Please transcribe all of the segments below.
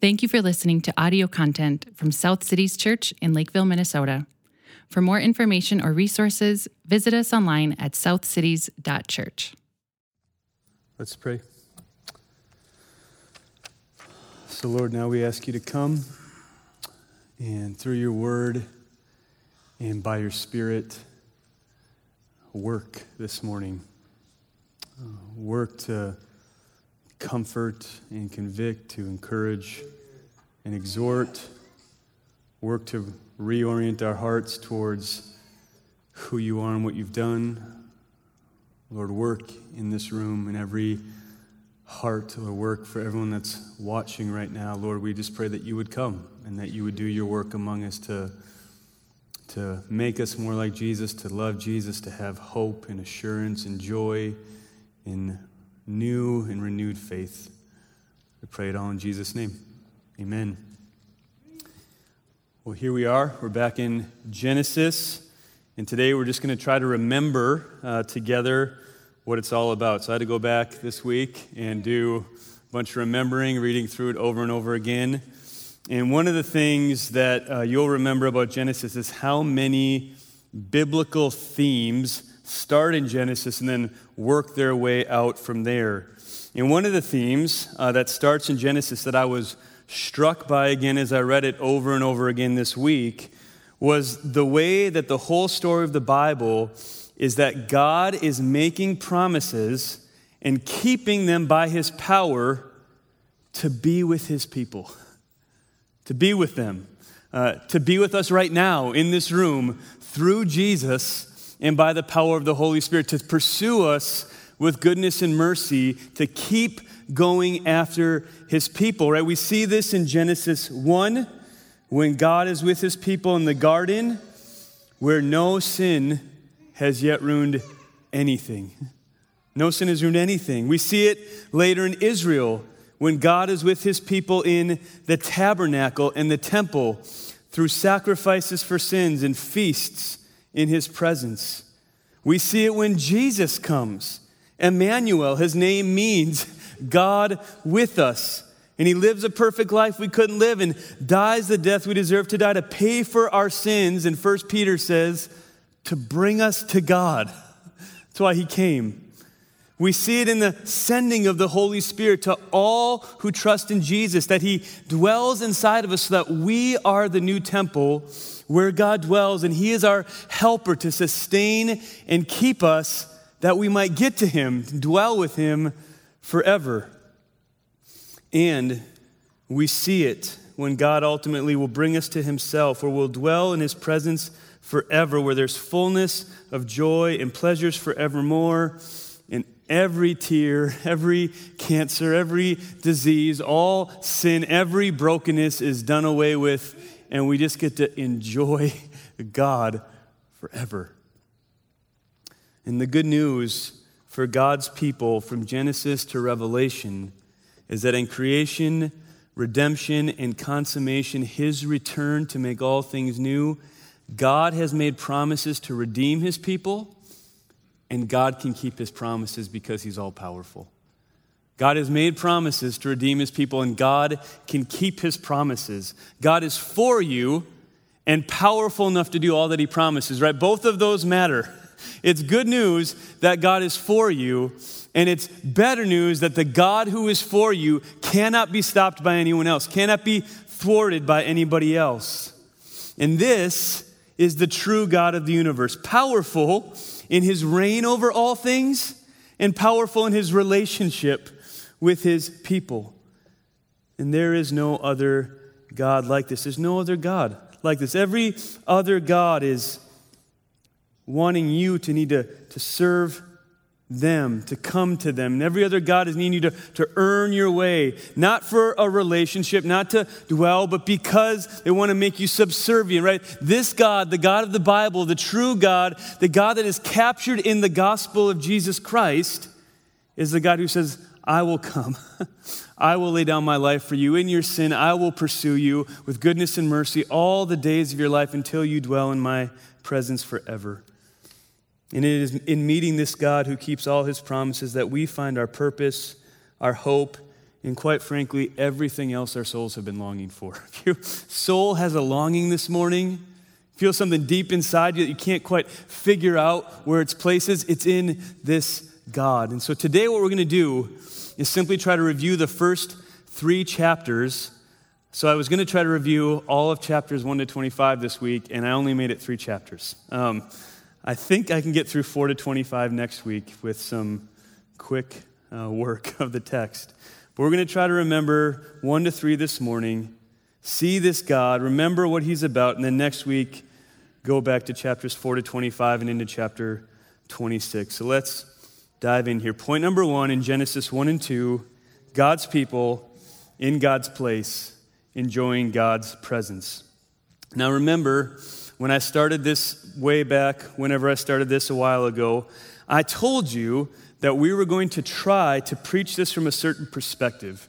Thank you for listening to audio content from South Cities Church in Lakeville, Minnesota. For more information or resources, visit us online at southcities.church. Let's pray. So, Lord, now we ask you to come and through your word and by your spirit, work this morning. Uh, work to comfort and convict, to encourage and exhort, work to reorient our hearts towards who you are and what you've done. Lord, work in this room in every heart, Lord, work for everyone that's watching right now. Lord, we just pray that you would come and that you would do your work among us to, to make us more like Jesus, to love Jesus, to have hope and assurance and joy in new and renewed faith. We pray it all in Jesus' name. Amen. Well, here we are. We're back in Genesis. And today we're just going to try to remember uh, together what it's all about. So I had to go back this week and do a bunch of remembering, reading through it over and over again. And one of the things that uh, you'll remember about Genesis is how many biblical themes start in Genesis and then work their way out from there. And one of the themes uh, that starts in Genesis that I was struck by again as I read it over and over again this week was the way that the whole story of the Bible is that God is making promises and keeping them by his power to be with his people, to be with them, uh, to be with us right now in this room through Jesus and by the power of the Holy Spirit to pursue us with goodness and mercy, to keep going after his people, right? We see this in Genesis 1 when God is with his people in the garden where no sin has yet ruined anything. No sin has ruined anything. We see it later in Israel when God is with his people in the tabernacle and the temple through sacrifices for sins and feasts in his presence. We see it when Jesus comes. Emmanuel, his name means God with us. And he lives a perfect life we couldn't live and dies the death we deserve to die to pay for our sins. And First Peter says, to bring us to God. That's why he came. We see it in the sending of the Holy Spirit to all who trust in Jesus, that he dwells inside of us so that we are the new temple where God dwells, and He is our helper to sustain and keep us that we might get to Him, dwell with Him forever. And we see it when God ultimately will bring us to Himself, where we'll dwell in His presence forever, where there's fullness of joy and pleasures forevermore. Every tear, every cancer, every disease, all sin, every brokenness is done away with and we just get to enjoy God forever. And the good news for God's people from Genesis to Revelation is that in creation, redemption, and consummation, his return to make all things new, God has made promises to redeem his people, and God can keep his promises because he's all powerful. God has made promises to redeem his people, and God can keep his promises. God is for you and powerful enough to do all that he promises, right? Both of those matter. It's good news that God is for you, and it's better news that the God who is for you cannot be stopped by anyone else, cannot be thwarted by anybody else. And this is the true God of the universe, powerful in his reign over all things and powerful in his relationship with his people. And there is no other God like this. There's no other God like this. Every other God is wanting you to need to, to serve them, to come to them. And every other God is needing you to, to earn your way, not for a relationship, not to dwell, but because they want to make you subservient, right? This God, the God of the Bible, the true God, the God that is captured in the gospel of Jesus Christ, is the God who says, I will come. I will lay down my life for you. In your sin, I will pursue you with goodness and mercy all the days of your life until you dwell in my presence forever. And it is in meeting this God who keeps all his promises that we find our purpose, our hope, and quite frankly, everything else our souls have been longing for. If your soul has a longing this morning, feel something deep inside you that you can't quite figure out where its place is, it's in this God. And so today, what we're going to do is simply try to review the first three chapters. So I was going to try to review all of chapters 1 to 25 this week, and I only made it three chapters. Um, I think I can get through 4 to 25 next week with some quick uh, work of the text. But we're going to try to remember 1 to 3 this morning, see this God, remember what he's about, and then next week go back to chapters 4 to 25 and into chapter 26. So let's dive in here. Point number one in Genesis 1 and 2 God's people in God's place, enjoying God's presence. Now remember, when I started this way back, whenever I started this a while ago, I told you that we were going to try to preach this from a certain perspective.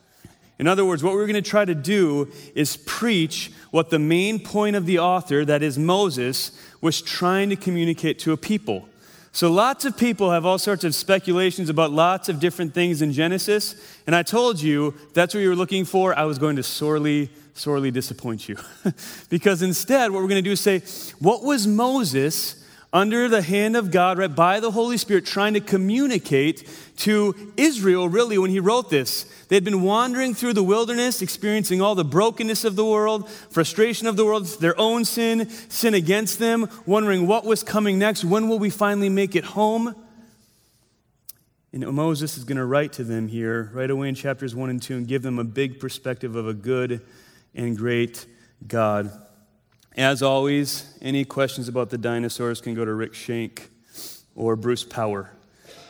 In other words, what we're going to try to do is preach what the main point of the author, that is Moses, was trying to communicate to a people. So, lots of people have all sorts of speculations about lots of different things in Genesis. And I told you that's what you were looking for. I was going to sorely, sorely disappoint you. because instead, what we're going to do is say, what was Moses under the hand of God, right, by the Holy Spirit, trying to communicate to Israel, really, when he wrote this. They had been wandering through the wilderness, experiencing all the brokenness of the world, frustration of the world, their own sin, sin against them, wondering what was coming next. When will we finally make it home? And Moses is going to write to them here, right away in chapters 1 and 2, and give them a big perspective of a good and great God. As always, any questions about the dinosaurs can go to Rick Shank or Bruce Power.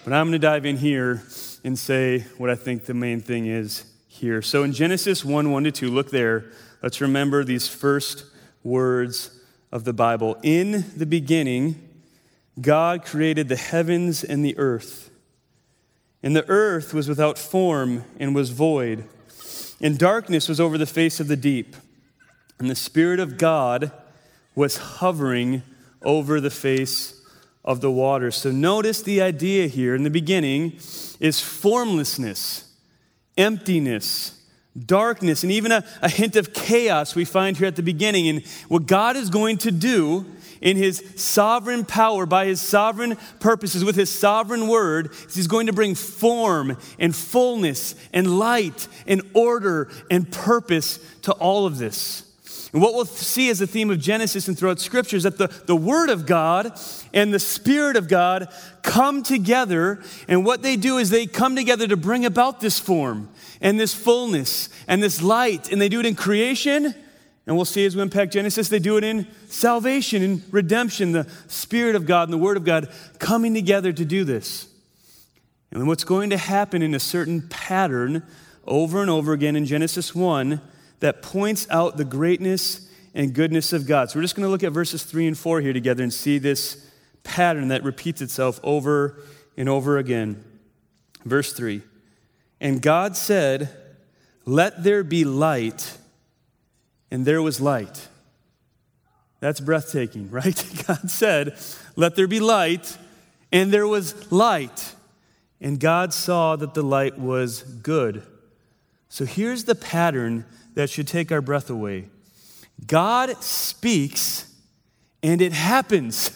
But I'm going to dive in here and say what I think the main thing is here. So in Genesis 1 1 to 2, look there. Let's remember these first words of the Bible. In the beginning, God created the heavens and the earth. And the earth was without form and was void, and darkness was over the face of the deep and the Spirit of God was hovering over the face of the waters. So notice the idea here in the beginning is formlessness, emptiness, darkness, and even a, a hint of chaos we find here at the beginning. And what God is going to do in his sovereign power, by his sovereign purposes, with his sovereign word, he's going to bring form and fullness and light and order and purpose to all of this. And what we'll see as a theme of Genesis and throughout Scripture is that the, the Word of God and the Spirit of God come together. And what they do is they come together to bring about this form and this fullness and this light. And they do it in creation. And we'll see as we unpack Genesis, they do it in salvation and redemption, the Spirit of God and the Word of God coming together to do this. And what's going to happen in a certain pattern over and over again in Genesis 1 that points out the greatness and goodness of God. So we're just going to look at verses 3 and 4 here together and see this pattern that repeats itself over and over again. Verse 3 And God said, Let there be light, and there was light. That's breathtaking, right? God said, Let there be light, and there was light. And God saw that the light was good. So here's the pattern that should take our breath away. God speaks and it happens.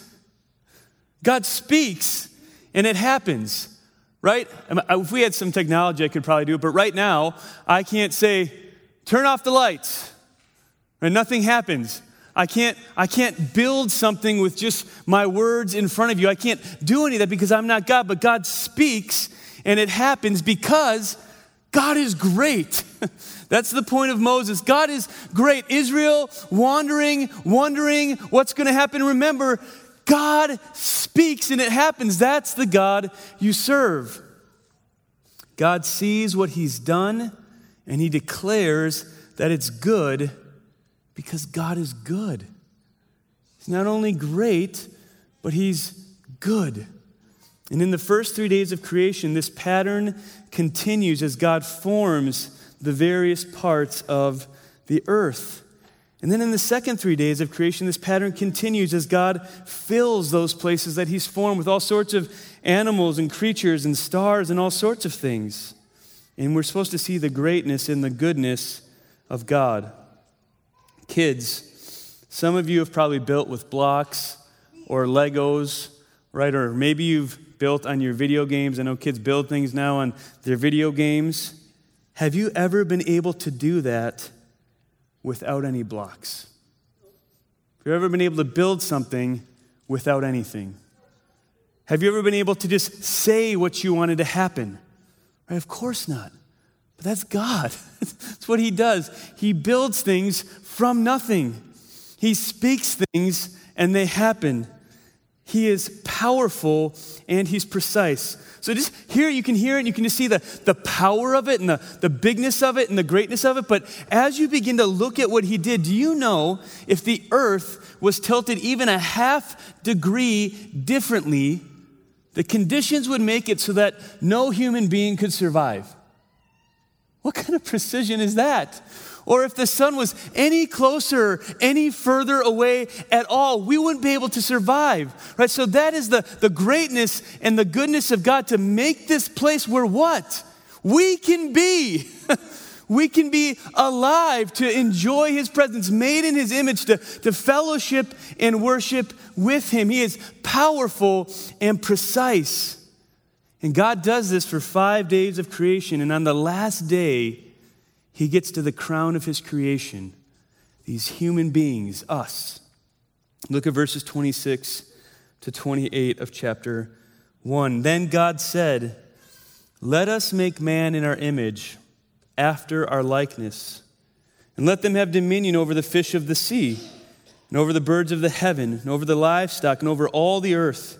God speaks and it happens, right? If we had some technology, I could probably do it, but right now, I can't say, turn off the lights, and nothing happens. I can't, I can't build something with just my words in front of you. I can't do any of that because I'm not God, but God speaks and it happens because God is great. That's the point of Moses. God is great. Israel wandering, wondering what's going to happen. Remember, God speaks and it happens. That's the God you serve. God sees what he's done and he declares that it's good because God is good. He's not only great, but he's good. And in the first three days of creation, this pattern continues as God forms the various parts of the earth. And then in the second three days of creation, this pattern continues as God fills those places that He's formed with all sorts of animals and creatures and stars and all sorts of things. And we're supposed to see the greatness and the goodness of God. Kids, some of you have probably built with blocks or Legos, right? Or maybe you've built on your video games. I know kids build things now on their video games. Have you ever been able to do that without any blocks? Have you ever been able to build something without anything? Have you ever been able to just say what you wanted to happen? Right? Of course not. But that's God. that's what He does. He builds things from nothing, He speaks things and they happen. He is powerful and He's precise. So just here you can hear it, and you can just see the, the power of it and the, the bigness of it and the greatness of it. But as you begin to look at what he did, do you know if the earth was tilted even a half degree differently, the conditions would make it so that no human being could survive. What kind of precision is that? Or if the sun was any closer, any further away at all, we wouldn't be able to survive. Right? So that is the, the greatness and the goodness of God to make this place where what? We can be. we can be alive to enjoy his presence, made in his image, to, to fellowship and worship with him. He is powerful and precise. And God does this for five days of creation. And on the last day, he gets to the crown of his creation, these human beings, us. Look at verses 26 to 28 of chapter 1. Then God said, Let us make man in our image after our likeness. And let them have dominion over the fish of the sea, and over the birds of the heaven, and over the livestock, and over all the earth,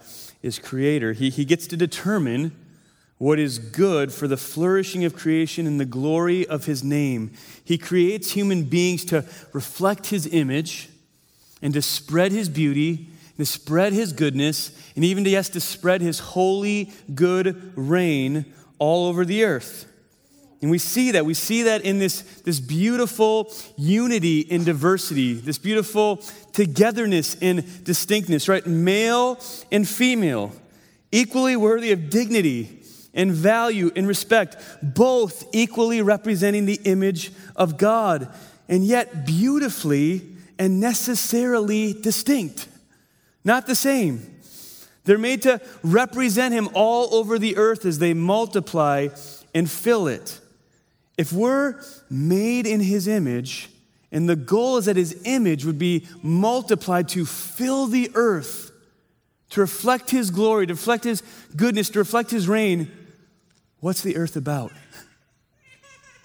is creator. He, he gets to determine what is good for the flourishing of creation and the glory of his name. He creates human beings to reflect his image and to spread his beauty, to spread his goodness, and even to, yes, to spread his holy, good reign all over the earth. And we see that. We see that in this, this beautiful unity in diversity, this beautiful togetherness in distinctness, right? Male and female, equally worthy of dignity and value and respect, both equally representing the image of God, and yet beautifully and necessarily distinct, not the same. They're made to represent Him all over the earth as they multiply and fill it. If we're made in his image, and the goal is that his image would be multiplied to fill the earth, to reflect his glory, to reflect his goodness, to reflect his reign, what's the earth about?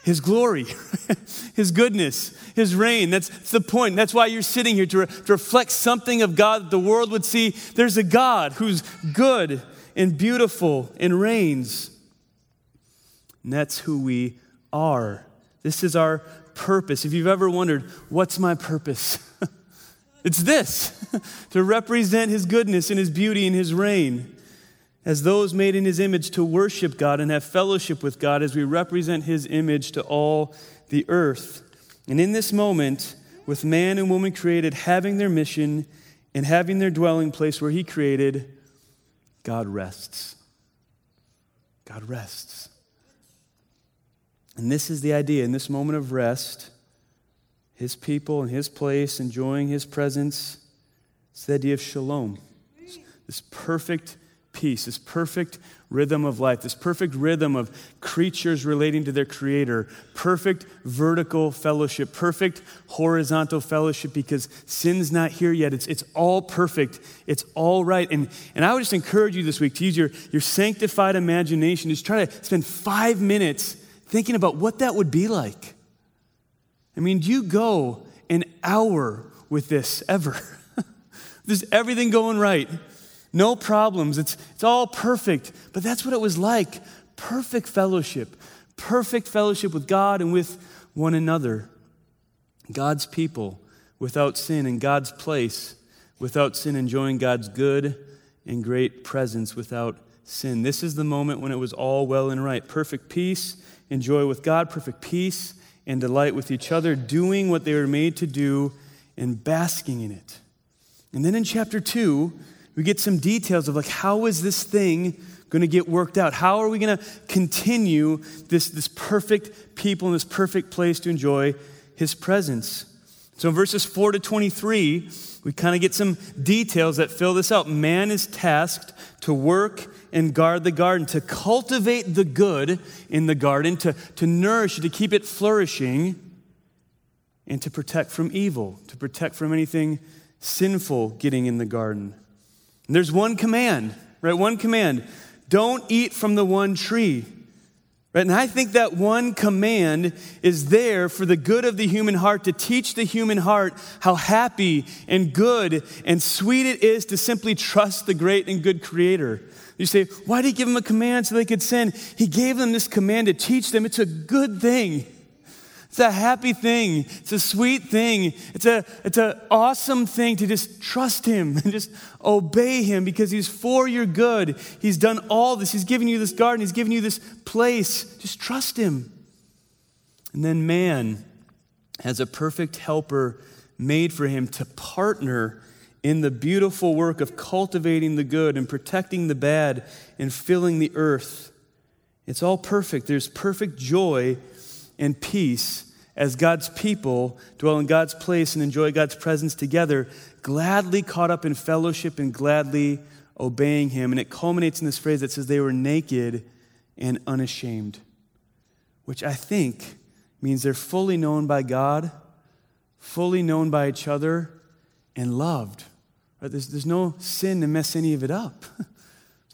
His glory, His goodness, His reign. That's, that's, the point. That's why you're sitting here to, re- to reflect something of God that the world would see. There's a God who's good and beautiful and reigns. And that's who we are. This is our purpose. If you've ever wondered, what's my purpose? it's this to represent His goodness and His beauty and His reign. As those made in His image to worship God and have fellowship with God as we represent His image to all the earth. And in this moment, with man and woman created, having their mission and having their dwelling place where He created, God rests. God rests. And this is the idea in this moment of rest, his people in his place, enjoying his presence. It's the idea of shalom. This perfect peace, this perfect rhythm of life, this perfect rhythm of creatures relating to their creator, perfect vertical fellowship, perfect horizontal fellowship because sin's not here yet. It's, it's all perfect, it's all right. And, and I would just encourage you this week to use your, your sanctified imagination. Just try to spend five minutes thinking about what that would be like. I mean, do you go an hour with this ever? There's everything going right, no problems, it's, it's all perfect. But that's what it was like perfect fellowship, perfect fellowship with God and with one another. God's people without sin in God's place, without sin enjoying God's good and great presence without sin. This is the moment when it was all well and right. Perfect peace and joy with God, perfect peace and delight with each other, doing what they were made to do and basking in it. And then in chapter 2, we get some details of like how is this thing going to get worked out? How are we going to continue this, this perfect people in this perfect place to enjoy his presence? So in verses 4 to 23, we kind of get some details that fill this out. Man is tasked to work and guard the garden, to cultivate the good in the garden, to, to nourish it, to keep it flourishing, and to protect from evil, to protect from anything sinful getting in the garden. And there's one command, right? One command don't eat from the one tree. Right? And I think that one command is there for the good of the human heart to teach the human heart how happy and good and sweet it is to simply trust the great and good Creator. You say, why did he give them a command so they could sin? He gave them this command to teach them it's a good thing. It's a happy thing. It's a sweet thing. It's a it's an awesome thing to just trust him and just obey him because he's for your good. He's done all this. He's given you this garden. He's given you this place. Just trust him. And then man has a perfect helper made for him to partner in the beautiful work of cultivating the good and protecting the bad and filling the earth. It's all perfect. There's perfect joy and peace as God's people dwell in God's place and enjoy God's presence together, gladly caught up in fellowship and gladly obeying Him. And it culminates in this phrase that says they were naked and unashamed, which I think means they're fully known by God, fully known by each other, and loved. There's, there's no sin to mess any of it up.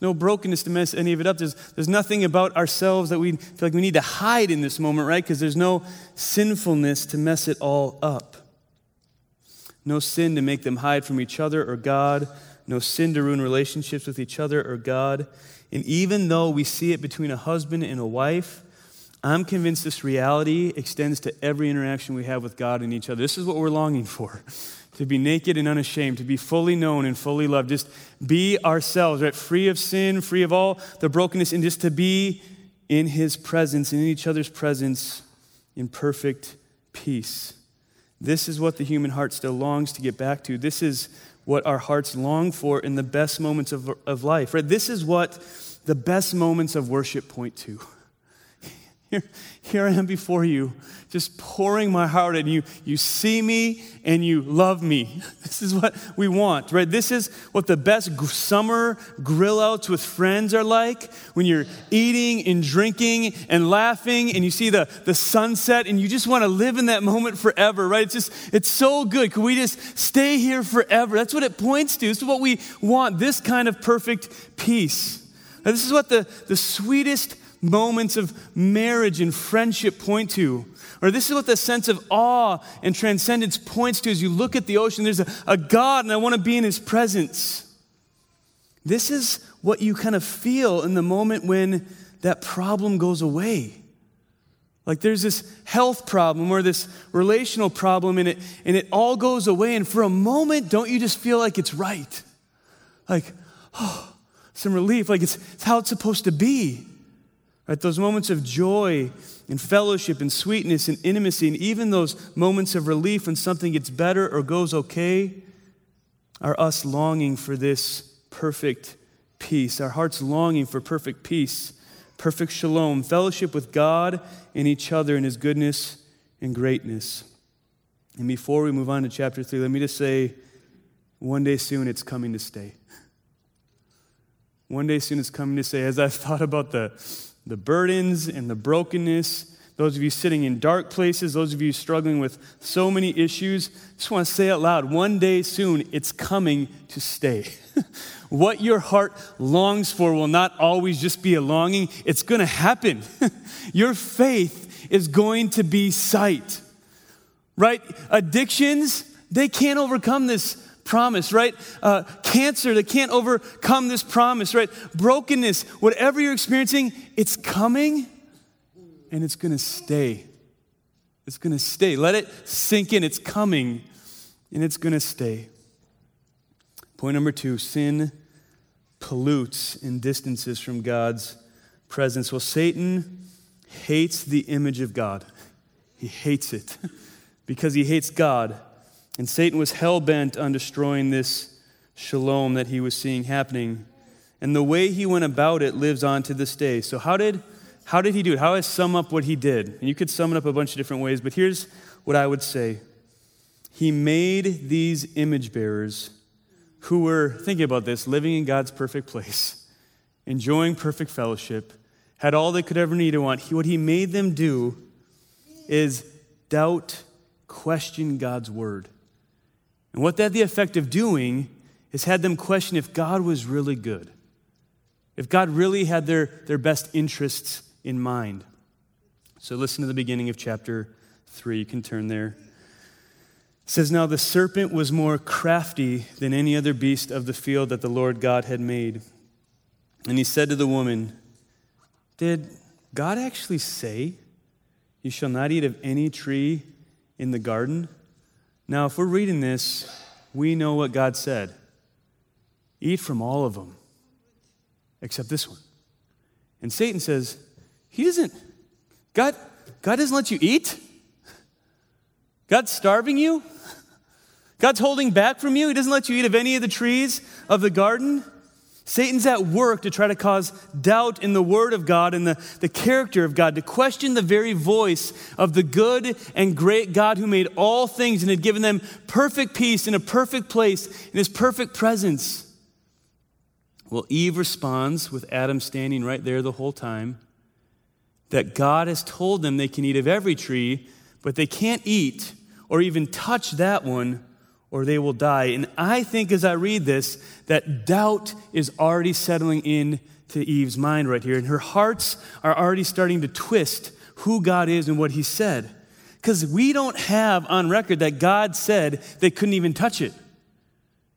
no brokenness to mess any of it up. There's, there's nothing about ourselves that we feel like we need to hide in this moment, right? Because there's no sinfulness to mess it all up. No sin to make them hide from each other or God. No sin to ruin relationships with each other or God. And even though we see it between a husband and a wife, I'm convinced this reality extends to every interaction we have with God and each other. This is what we're longing for to be naked and unashamed, to be fully known and fully loved. Just be ourselves, right? Free of sin, free of all the brokenness, and just to be in His presence in each other's presence in perfect peace. This is what the human heart still longs to get back to. This is what our hearts long for in the best moments of, of life, right? This is what the best moments of worship point to. Here, here I am before you, just pouring my heart, and you, you see me and you love me. This is what we want, right? This is what the best summer grill outs with friends are like when you're eating and drinking and laughing and you see the, the sunset and you just want to live in that moment forever, right? It's just, it's so good. Can we just stay here forever? That's what it points to. This is what we want this kind of perfect peace. Now, this is what the, the sweetest moments of marriage and friendship point to. Or this is what the sense of awe and transcendence points to as you look at the ocean. There's a, a God, and I want to be in his presence. This is what you kind of feel in the moment when that problem goes away. Like there's this health problem or this relational problem, and it, and it all goes away. And for a moment, don't you just feel like it's right? Like, oh, some relief, like it's, it's how it's supposed to be. Right? Those moments of joy and fellowship and sweetness and intimacy, and even those moments of relief when something gets better or goes okay, are us longing for this perfect peace. Our hearts longing for perfect peace, perfect shalom, fellowship with God and each other in His goodness and greatness. And before we move on to chapter 3, let me just say one day soon it's coming to stay. One day soon it's coming to stay. As I've thought about the the burdens and the brokenness, those of you sitting in dark places, those of you struggling with so many issues, just want to say out loud one day soon, it's coming to stay. what your heart longs for will not always just be a longing, it's going to happen. your faith is going to be sight, right? Addictions, they can't overcome this promise, right? Uh, cancer that can't overcome this promise, right? Brokenness, whatever you're experiencing, it's coming and it's going to stay. It's going to stay. Let it sink in. It's coming, and it's going to stay. Point number two sin pollutes and distances from God's presence. Well, Satan hates the image of God, he hates it because he hates God. And Satan was hell bent on destroying this shalom that he was seeing happening. And the way he went about it lives on to this day. So, how did, how did he do it? How do I sum up what he did? And you could sum it up a bunch of different ways, but here's what I would say He made these image bearers who were, thinking about this, living in God's perfect place, enjoying perfect fellowship, had all they could ever need and want. He, what he made them do is doubt, question God's word. And what that had the effect of doing is had them question if God was really good, if God really had their, their best interests in mind. So listen to the beginning of chapter 3. You can turn there. It says, Now the serpent was more crafty than any other beast of the field that the Lord God had made. And he said to the woman, Did God actually say, You shall not eat of any tree in the garden? Now, if we're reading this, we know what God said eat from all of them, except this one. And Satan says, He doesn't, God, God doesn't let you eat? God's starving you? God's holding back from you? He doesn't let you eat of any of the trees of the garden? Satan's at work to try to cause doubt in the Word of God and the, the character of God, to question the very voice of the good and great God who made all things and had given them perfect peace in a perfect place in His perfect presence. Well, Eve responds with Adam standing right there the whole time that God has told them they can eat of every tree, but they can't eat or even touch that one or they will die. And I think as I read this, that doubt is already settling in to Eve's mind right here. And her hearts are already starting to twist who God is and what He said. Because we don't have on record that God said they couldn't even touch it.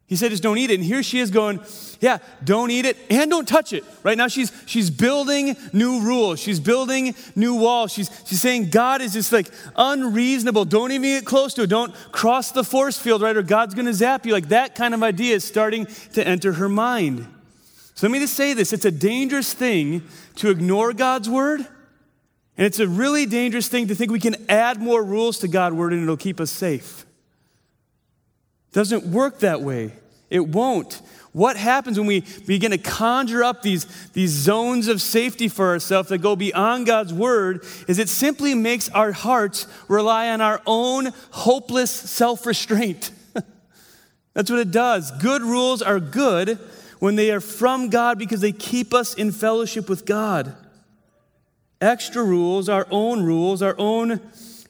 He said, just don't eat it. And here she is going, yeah, don't eat it and don't touch it. Right now she's she's building new rules. She's building new walls. She's she's saying God is just like unreasonable. Don't even get close to it. Don't cross the force field, right? Or God's gonna zap you. Like that kind of idea is starting to enter her mind. So let me just say this: it's a dangerous thing to ignore God's word. And it's a really dangerous thing to think we can add more rules to God's word and it'll keep us safe doesn't work that way. It won't. What happens when we begin to conjure up these, these zones of safety for ourselves that go beyond God's word is it simply makes our hearts rely on our own hopeless self restraint. That's what it does. Good rules are good when they are from God because they keep us in fellowship with God. Extra rules, our own rules, our own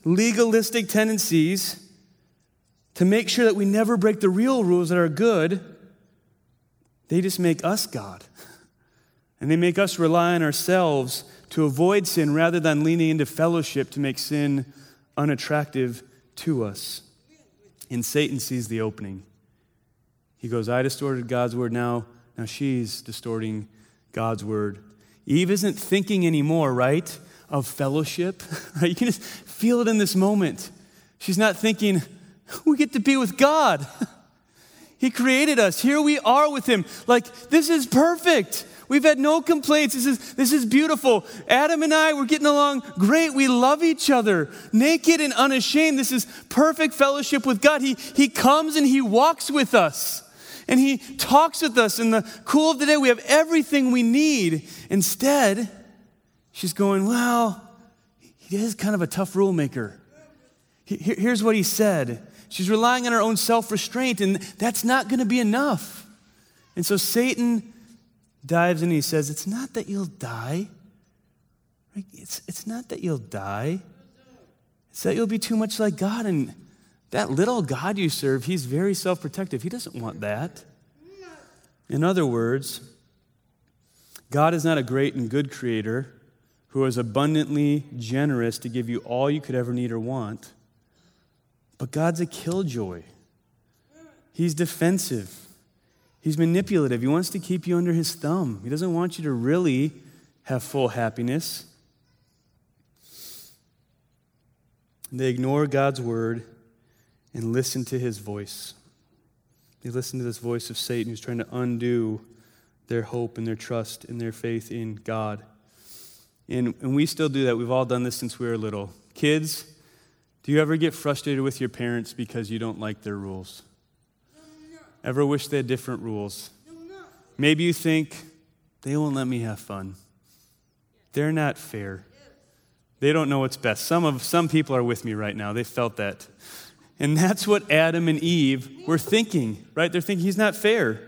legalistic tendencies, to make sure that we never break the real rules that are good, they just make us God. And they make us rely on ourselves to avoid sin rather than leaning into fellowship to make sin unattractive to us. And Satan sees the opening. He goes, I distorted God's word now. Now she's distorting God's word. Eve isn't thinking anymore, right, of fellowship. You can just feel it in this moment. She's not thinking, we get to be with God. He created us. Here we are with Him. Like, this is perfect. We've had no complaints. This is, this is beautiful. Adam and I, we're getting along great. We love each other, naked and unashamed. This is perfect fellowship with God. He, he comes and He walks with us, and He talks with us. In the cool of the day, we have everything we need. Instead, she's going, Well, he is kind of a tough rule maker. Here's what he said She's relying on her own self restraint, and that's not going to be enough. And so Satan dives in and he says, It's not that you'll die. It's, it's not that you'll die. It's that you'll be too much like God. And that little God you serve, he's very self protective. He doesn't want that. In other words, God is not a great and good creator who is abundantly generous to give you all you could ever need or want. But God's a killjoy. He's defensive. He's manipulative. He wants to keep you under his thumb. He doesn't want you to really have full happiness. They ignore God's word and listen to his voice. They listen to this voice of Satan who's trying to undo their hope and their trust and their faith in God. And, and we still do that. We've all done this since we were little. Kids, do you ever get frustrated with your parents because you don't like their rules? Ever wish they had different rules? Maybe you think, they won't let me have fun. They're not fair. They don't know what's best. Some, of, some people are with me right now. They felt that. And that's what Adam and Eve were thinking, right? They're thinking he's not fair.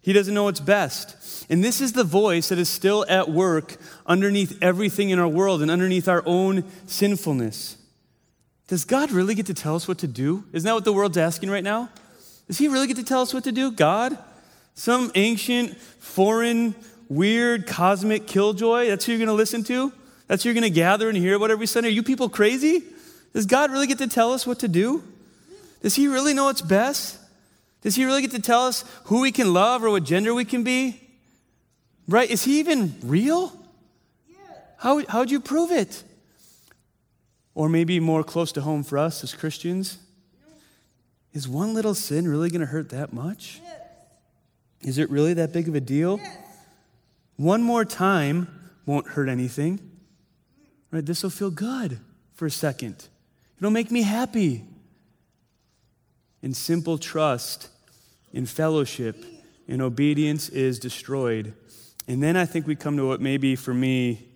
He doesn't know what's best. And this is the voice that is still at work underneath everything in our world and underneath our own sinfulness. Does God really get to tell us what to do? Isn't that what the world's asking right now? Does He really get to tell us what to do? God? Some ancient, foreign, weird, cosmic killjoy? That's who you're going to listen to? That's who you're going to gather and hear whatever we say? Are you people crazy? Does God really get to tell us what to do? Does He really know what's best? Does He really get to tell us who we can love or what gender we can be? Right? Is He even real? How, how'd you prove it? Or maybe more close to home for us as Christians, is one little sin really going to hurt that much? Is it really that big of a deal? One more time won't hurt anything. Right? This will feel good for a second. It'll make me happy. And simple trust, in fellowship, in obedience is destroyed. And then I think we come to what maybe for me,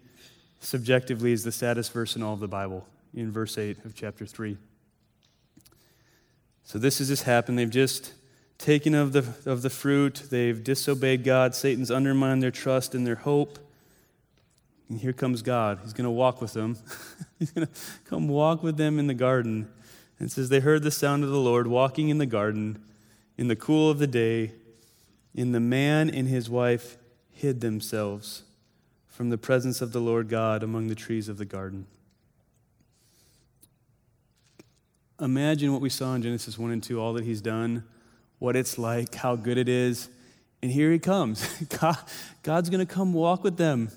subjectively, is the saddest verse in all of the Bible, in verse 8 of chapter 3. So this has just happened. They've just taken of the, of the fruit, they've disobeyed God. Satan's undermined their trust and their hope. And here comes God. He's going to walk with them. He's going to come walk with them in the garden. And says, They heard the sound of the Lord walking in the garden in the cool of the day. And the man and his wife hid themselves from the presence of the Lord God among the trees of the garden. Imagine what we saw in Genesis 1 and 2, all that he's done, what it's like, how good it is. And here he comes. God, God's going to come walk with them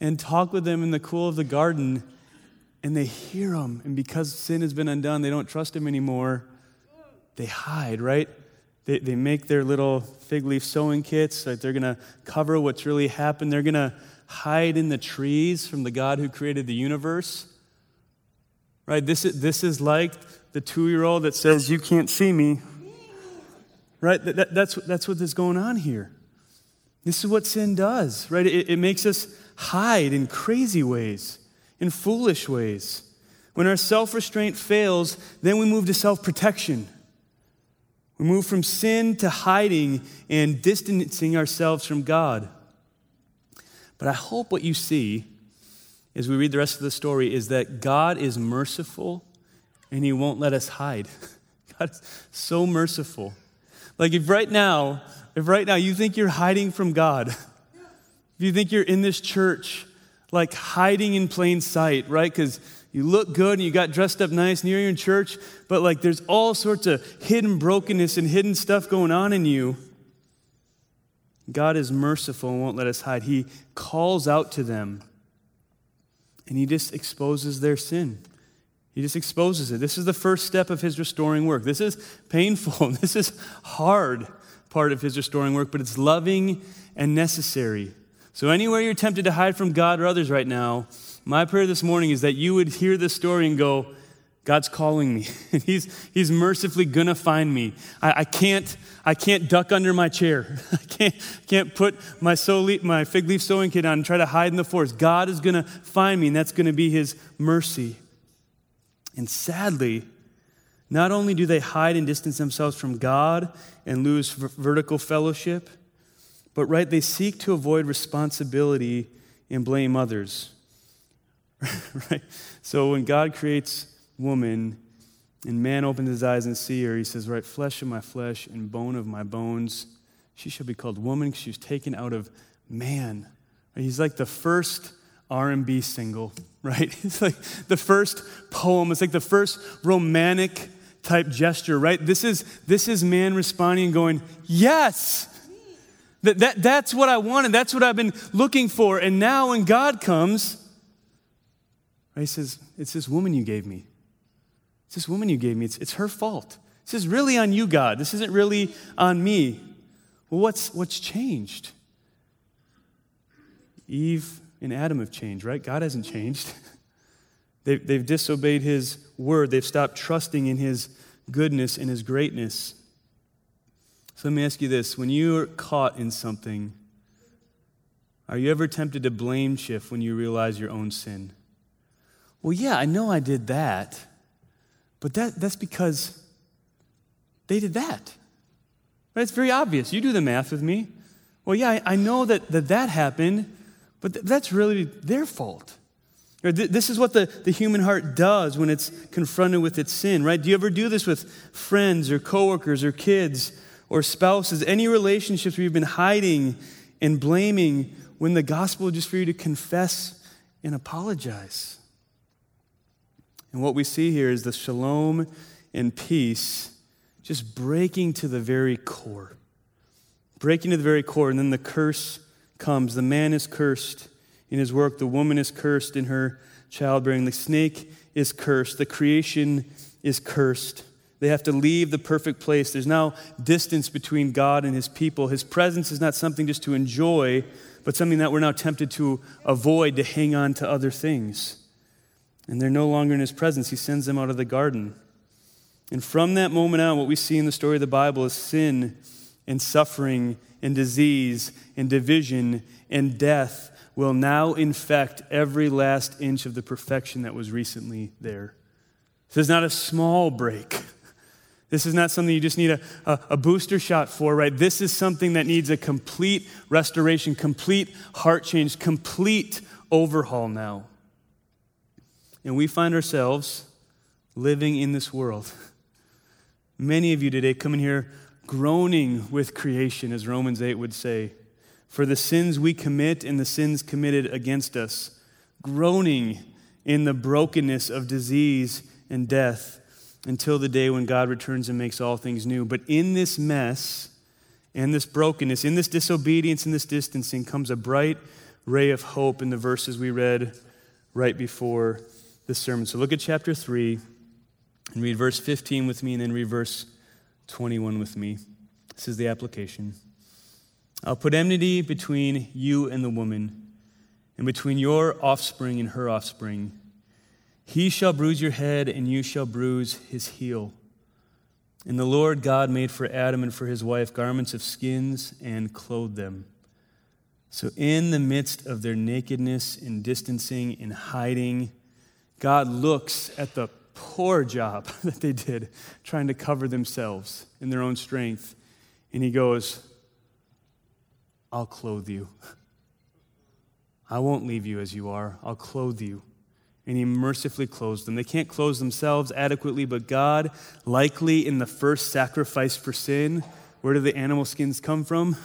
and talk with them in the cool of the garden. And they hear him. And because sin has been undone, they don't trust him anymore. They hide, right? They, they make their little fig leaf sewing kits. That they're going to cover what's really happened. They're going to hide in the trees from the God who created the universe. Right? This is, this is like the two year old that says, You can't see me. Right? That, that, that's, that's what is going on here. This is what sin does, right? It, it makes us hide in crazy ways, in foolish ways. When our self restraint fails, then we move to self protection. We move from sin to hiding and distancing ourselves from God. But I hope what you see as we read the rest of the story is that God is merciful and He won't let us hide. God is so merciful. Like if right now, if right now you think you're hiding from God, if you think you're in this church, like hiding in plain sight, right? Because you look good and you got dressed up nice and you're in church, but like there's all sorts of hidden brokenness and hidden stuff going on in you. God is merciful and won't let us hide. He calls out to them and he just exposes their sin. He just exposes it. This is the first step of his restoring work. This is painful. This is hard part of his restoring work, but it's loving and necessary. So, anywhere you're tempted to hide from God or others right now, my prayer this morning is that you would hear this story and go, God's calling me. he's, he's mercifully gonna find me. I, I, can't, I can't duck under my chair. I can't, can't put my, my fig leaf sewing kit on and try to hide in the forest. God is gonna find me, and that's gonna be his mercy. And sadly, not only do they hide and distance themselves from God and lose v- vertical fellowship, but right, they seek to avoid responsibility and blame others. right? So when God creates woman and man opens his eyes and see her, he says, Right, flesh of my flesh and bone of my bones. She shall be called woman because she was taken out of man. He's like the first R&B single, right? It's like the first poem. It's like the first romantic type gesture, right? This is, this is man responding and going, yes, that, that, that's what I wanted. That's what I've been looking for. And now when God comes, right, he says, it's this woman you gave me. It's this woman you gave me. It's, it's her fault. This is really on you, God. This isn't really on me. Well, what's, what's changed? Eve and Adam have changed, right? God hasn't changed. they've, they've disobeyed his word, they've stopped trusting in his goodness and his greatness. So let me ask you this when you're caught in something, are you ever tempted to blame shift when you realize your own sin? Well, yeah, I know I did that, but that, that's because they did that. Right? It's very obvious. You do the math with me. Well, yeah, I, I know that, that that happened, but th- that's really their fault. This is what the, the human heart does when it's confronted with its sin, right? Do you ever do this with friends or coworkers or kids or spouses? Any relationships where you've been hiding and blaming when the gospel is just for you to confess and apologize? And what we see here is the shalom and peace just breaking to the very core. Breaking to the very core, and then the curse comes. The man is cursed in his work, the woman is cursed in her childbearing, the snake is cursed, the creation is cursed. They have to leave the perfect place. There's now distance between God and his people. His presence is not something just to enjoy, but something that we're now tempted to avoid, to hang on to other things. And they're no longer in his presence. He sends them out of the garden. And from that moment on, what we see in the story of the Bible is sin and suffering and disease and division and death will now infect every last inch of the perfection that was recently there. This is not a small break. This is not something you just need a, a, a, booster shot for, right? This is something that needs a complete restoration, complete heart change, complete overhaul now. And we find ourselves living in this world. Many of you today come in here groaning with creation, as Romans 8 would say, for the sins we commit and the sins committed against us, groaning in the brokenness of disease and death until the day when God returns and makes all things new. But in this mess and this brokenness, in this disobedience and this distancing, comes a bright ray of hope in the verses we read right before the sermon. So look at chapter 3 and read verse 15 with me, and then read verse 21 with me. This is the application. I'll put enmity between you and the woman, and between your offspring and her offspring. He shall bruise your head, and you shall bruise his heel. And the Lord God made for Adam and for his wife garments of skins and clothed them. So, in the midst of their nakedness and distancing and hiding, God looks at the poor job that they did trying to cover themselves in their own strength. And he goes, I'll clothe you. I won't leave you as you are. I'll clothe you. And he mercifully clothes them. They can't clothe themselves adequately, but God, likely in the first sacrifice for sin, where do the animal skins come from?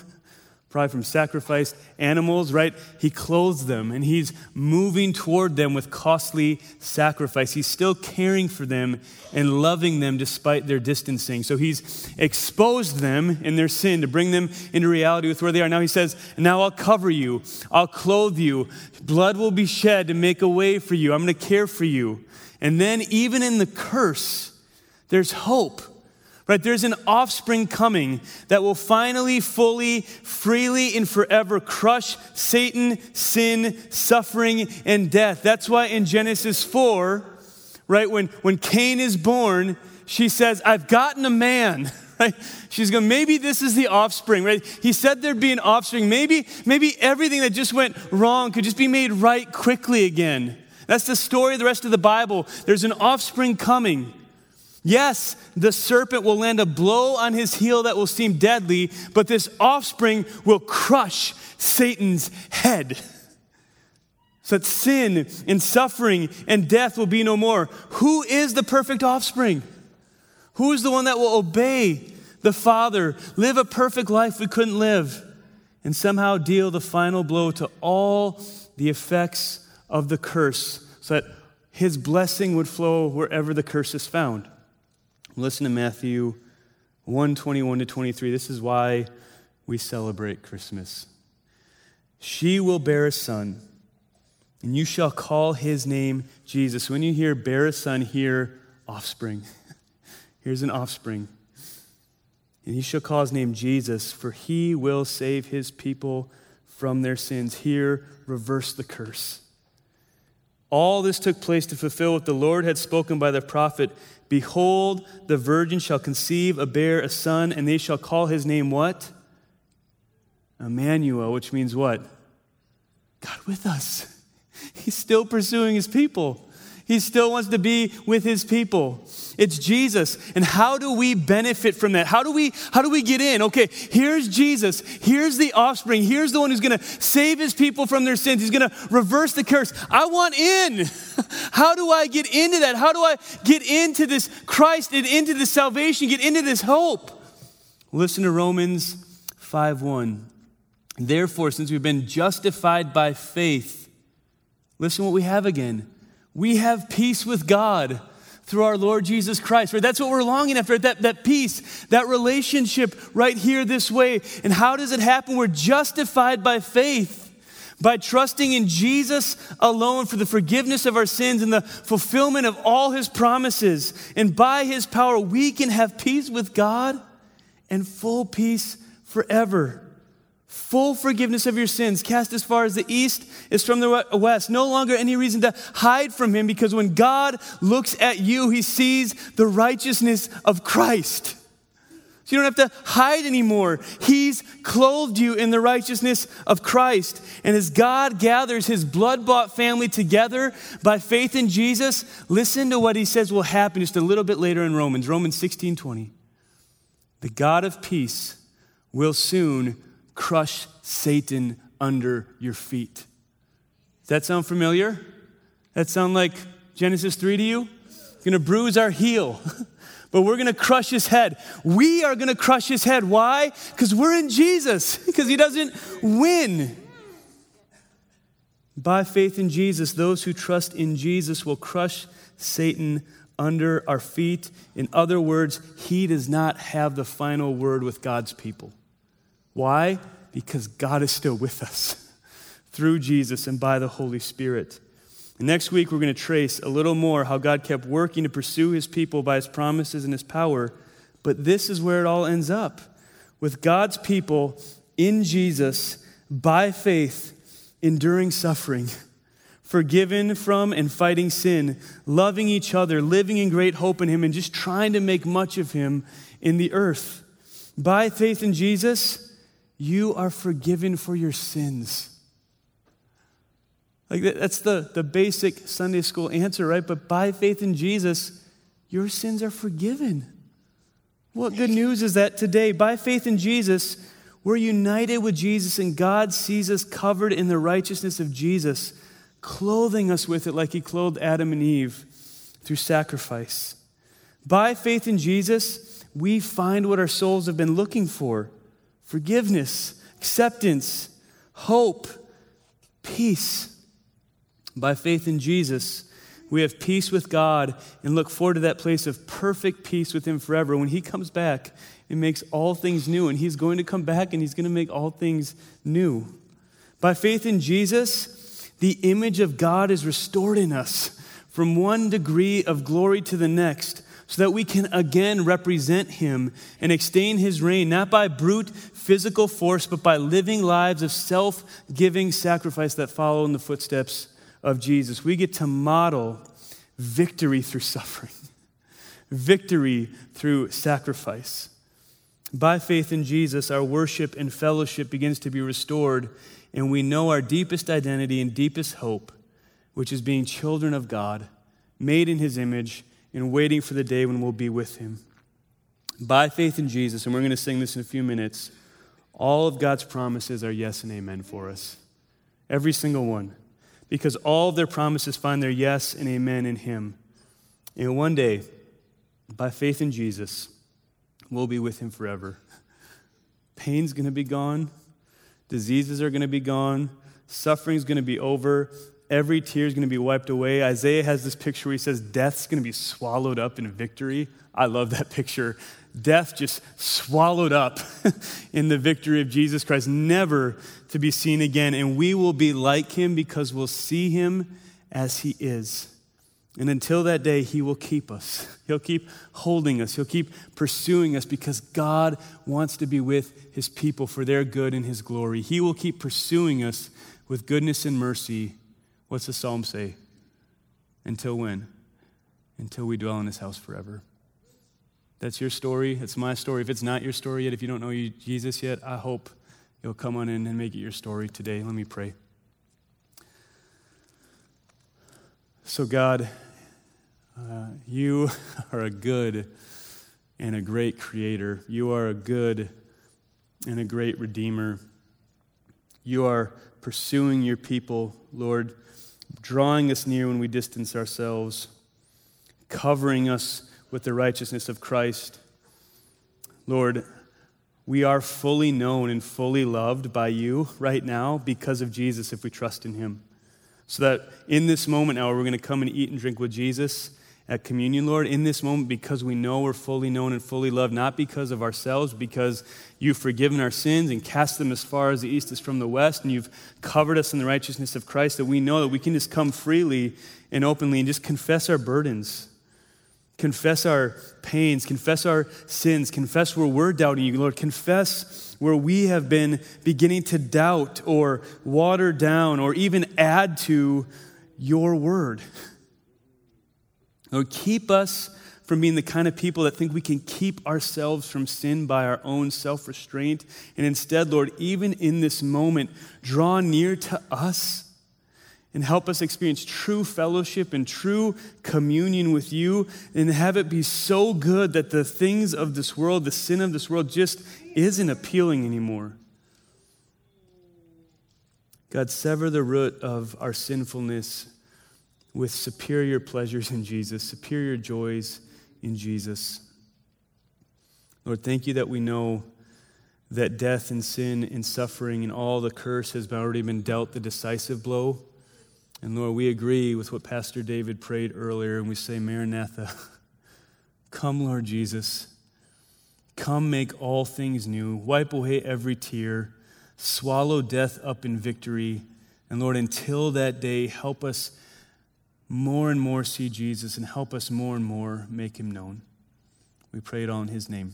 Probably from sacrificed animals, right? He clothes them and he's moving toward them with costly sacrifice. He's still caring for them and loving them despite their distancing. So he's exposed them in their sin to bring them into reality with where they are. Now he says, Now I'll cover you, I'll clothe you, blood will be shed to make a way for you. I'm going to care for you. And then, even in the curse, there's hope Right? There's an offspring coming that will finally, fully, freely, and forever crush Satan, sin, suffering, and death. That's why in Genesis 4, right, when, when Cain is born, she says, I've gotten a man. Right? She's going, maybe this is the offspring, right? He said there'd be an offspring. Maybe, maybe everything that just went wrong could just be made right quickly again. That's the story of the rest of the Bible. There's an offspring coming. Yes, the serpent will land a blow on his heel that will seem deadly, but this offspring will crush Satan's head. So that sin and suffering and death will be no more. Who is the perfect offspring? Who is the one that will obey the Father, live a perfect life we couldn't live, and somehow deal the final blow to all the effects of the curse so that his blessing would flow wherever the curse is found? Listen to Matthew 1 21 to 23. This is why we celebrate Christmas. She will bear a son, and you shall call his name Jesus. When you hear bear a son, hear offspring. Here's an offspring. And he shall call his name Jesus, for he will save his people from their sins. Here, reverse the curse. All this took place to fulfill what the Lord had spoken by the prophet Behold, the virgin shall conceive, a bear a son, and they shall call his name what? Emmanuel, which means what? God with us. He's still pursuing his people. He still wants to be with his people. It's Jesus. And how do we benefit from that? How do we how do we get in? Okay, here's Jesus. Here's the offspring. Here's the one who's going to save his people from their sins. He's going to reverse the curse. I want in. How do I get into that? How do I get into this Christ and into this salvation, get into this hope? Listen to Romans 5:1. Therefore, since we've been justified by faith, listen what we have again we have peace with God through our Lord Jesus Christ. Right? That's what we're longing after, that, that peace, that relationship right here this way. And how does it happen? We're justified by faith. By trusting in Jesus alone for the forgiveness of our sins and the fulfillment of all his promises. And by his power, we can have peace with God and full peace forever full forgiveness of your sins, cast as far as the east is from the west. No longer any reason to hide from him because when God looks at you, he sees the righteousness of Christ. So you don't have to hide anymore. He's clothed you in the righteousness of Christ. And as God gathers his blood bought family together by faith in Jesus, listen to what he says will happen just a little bit later in Romans, Romans 16 20. The God of peace will soon crush Satan under your feet. Does that sound familiar? That sound like Genesis 3 to you? It's to bruise our heel, but we're to crush his head. We are to crush his head. Why? Because we're in Jesus, because he doesn't win. By faith in Jesus, those who trust in Jesus will crush Satan under our feet. In other words, he does not have the final word with God's people. Why? Because God is still with us through Jesus and by the Holy Spirit. And next week, we're going to trace a little more how God kept working to pursue his people by his promises and his power. But this is where it all ends up with God's people in Jesus by faith, enduring suffering, forgiven from and fighting sin, loving each other, living in great hope in him, and just trying to make much of him in the earth. By faith in Jesus, you are forgiven for your sins. Like that's the, the basic Sunday school answer, right? But by faith in Jesus, your sins are forgiven. What good news is that today? By faith in Jesus, we're united with Jesus, and God sees us covered in the righteousness of Jesus, clothing us with it like He clothed Adam and Eve through sacrifice. By faith in Jesus, we find what our souls have been looking for forgiveness, acceptance, hope, peace. By faith in Jesus, we have peace with God and look forward to that place of perfect peace with Him forever. When He comes back, it makes all things new, and He's going to come back and He's going to make all things new. By faith in Jesus, the image of God is restored in us from one degree of glory to the next so that we can again represent him and extend his reign, not by brute physical force, but by living lives of self giving sacrifice that follow in the footsteps of Jesus. We get to model victory through suffering, victory through sacrifice. By faith in Jesus, our worship and fellowship begins to be restored, and we know our deepest identity and deepest hope, which is being children of God, made in his image and waiting for the day when we'll be with him. By faith in Jesus, and we're going to sing this in a few minutes, all of God's promises are yes and amen for us. Every single one. Because all of their promises find their yes and amen in him. And one day, by faith in Jesus, we'll be with him forever. Pain's going to be gone. Diseases are going to be gone. Suffering's going to be over. Every tear is going to be wiped away. Isaiah has this picture where he says death's going to be swallowed up in victory. I love that picture. Death just swallowed up in the victory of Jesus Christ, never to be seen again. And we will be like him because we'll see him as he is. And until that day, He will keep us. He'll keep holding us. He'll keep pursuing us because God wants to be with His people for their good and His glory. He will keep pursuing us with goodness and mercy. What's the psalm say? Until when? Until we dwell in His house forever. That's your story. It's my story. If it's not your story yet, if you don't know Jesus yet, I hope you'll come on in and make it your story today. Let me pray. So, God, uh, you are a good and a great creator. You are a good and a great redeemer. You are pursuing your people, Lord, drawing us near when we distance ourselves, covering us with the righteousness of Christ. Lord, we are fully known and fully loved by you right now because of Jesus if we trust in him. So that in this moment now, we're going to come and eat and drink with Jesus at communion, Lord, in this moment because we know we're fully known and fully loved, not because of ourselves, because you've forgiven our sins and cast them as far as the east is from the west, and you've covered us in the righteousness of Christ, that we know that we can just come freely and openly and just confess our burdens confess our pains, confess our sins, confess where we're doubting you, Lord. Confess where we have been beginning to doubt or water down or even add to your word. Lord, keep us from being the kind of people that think we can keep ourselves from sin by our own self restraint. And instead, Lord, even in this moment, draw near to us and help us experience true fellowship and true communion with you and have it be so good that the things of this world, the sin of this world, just isn't appealing anymore. God, sever the root of our sinfulness with superior pleasures in Jesus, superior joys in Jesus. Lord, thank you that we know that death and sin and suffering and all the curse has already been dealt the decisive blow. And Lord, we agree with what Pastor David prayed earlier, and we say, Maranatha, come, Lord Jesus. Come make all things new. Wipe away every tear. Swallow death up in victory. And Lord, until that day, help us more and more see Jesus and help us more and more make him known. We pray it all in his name.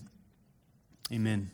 Amen.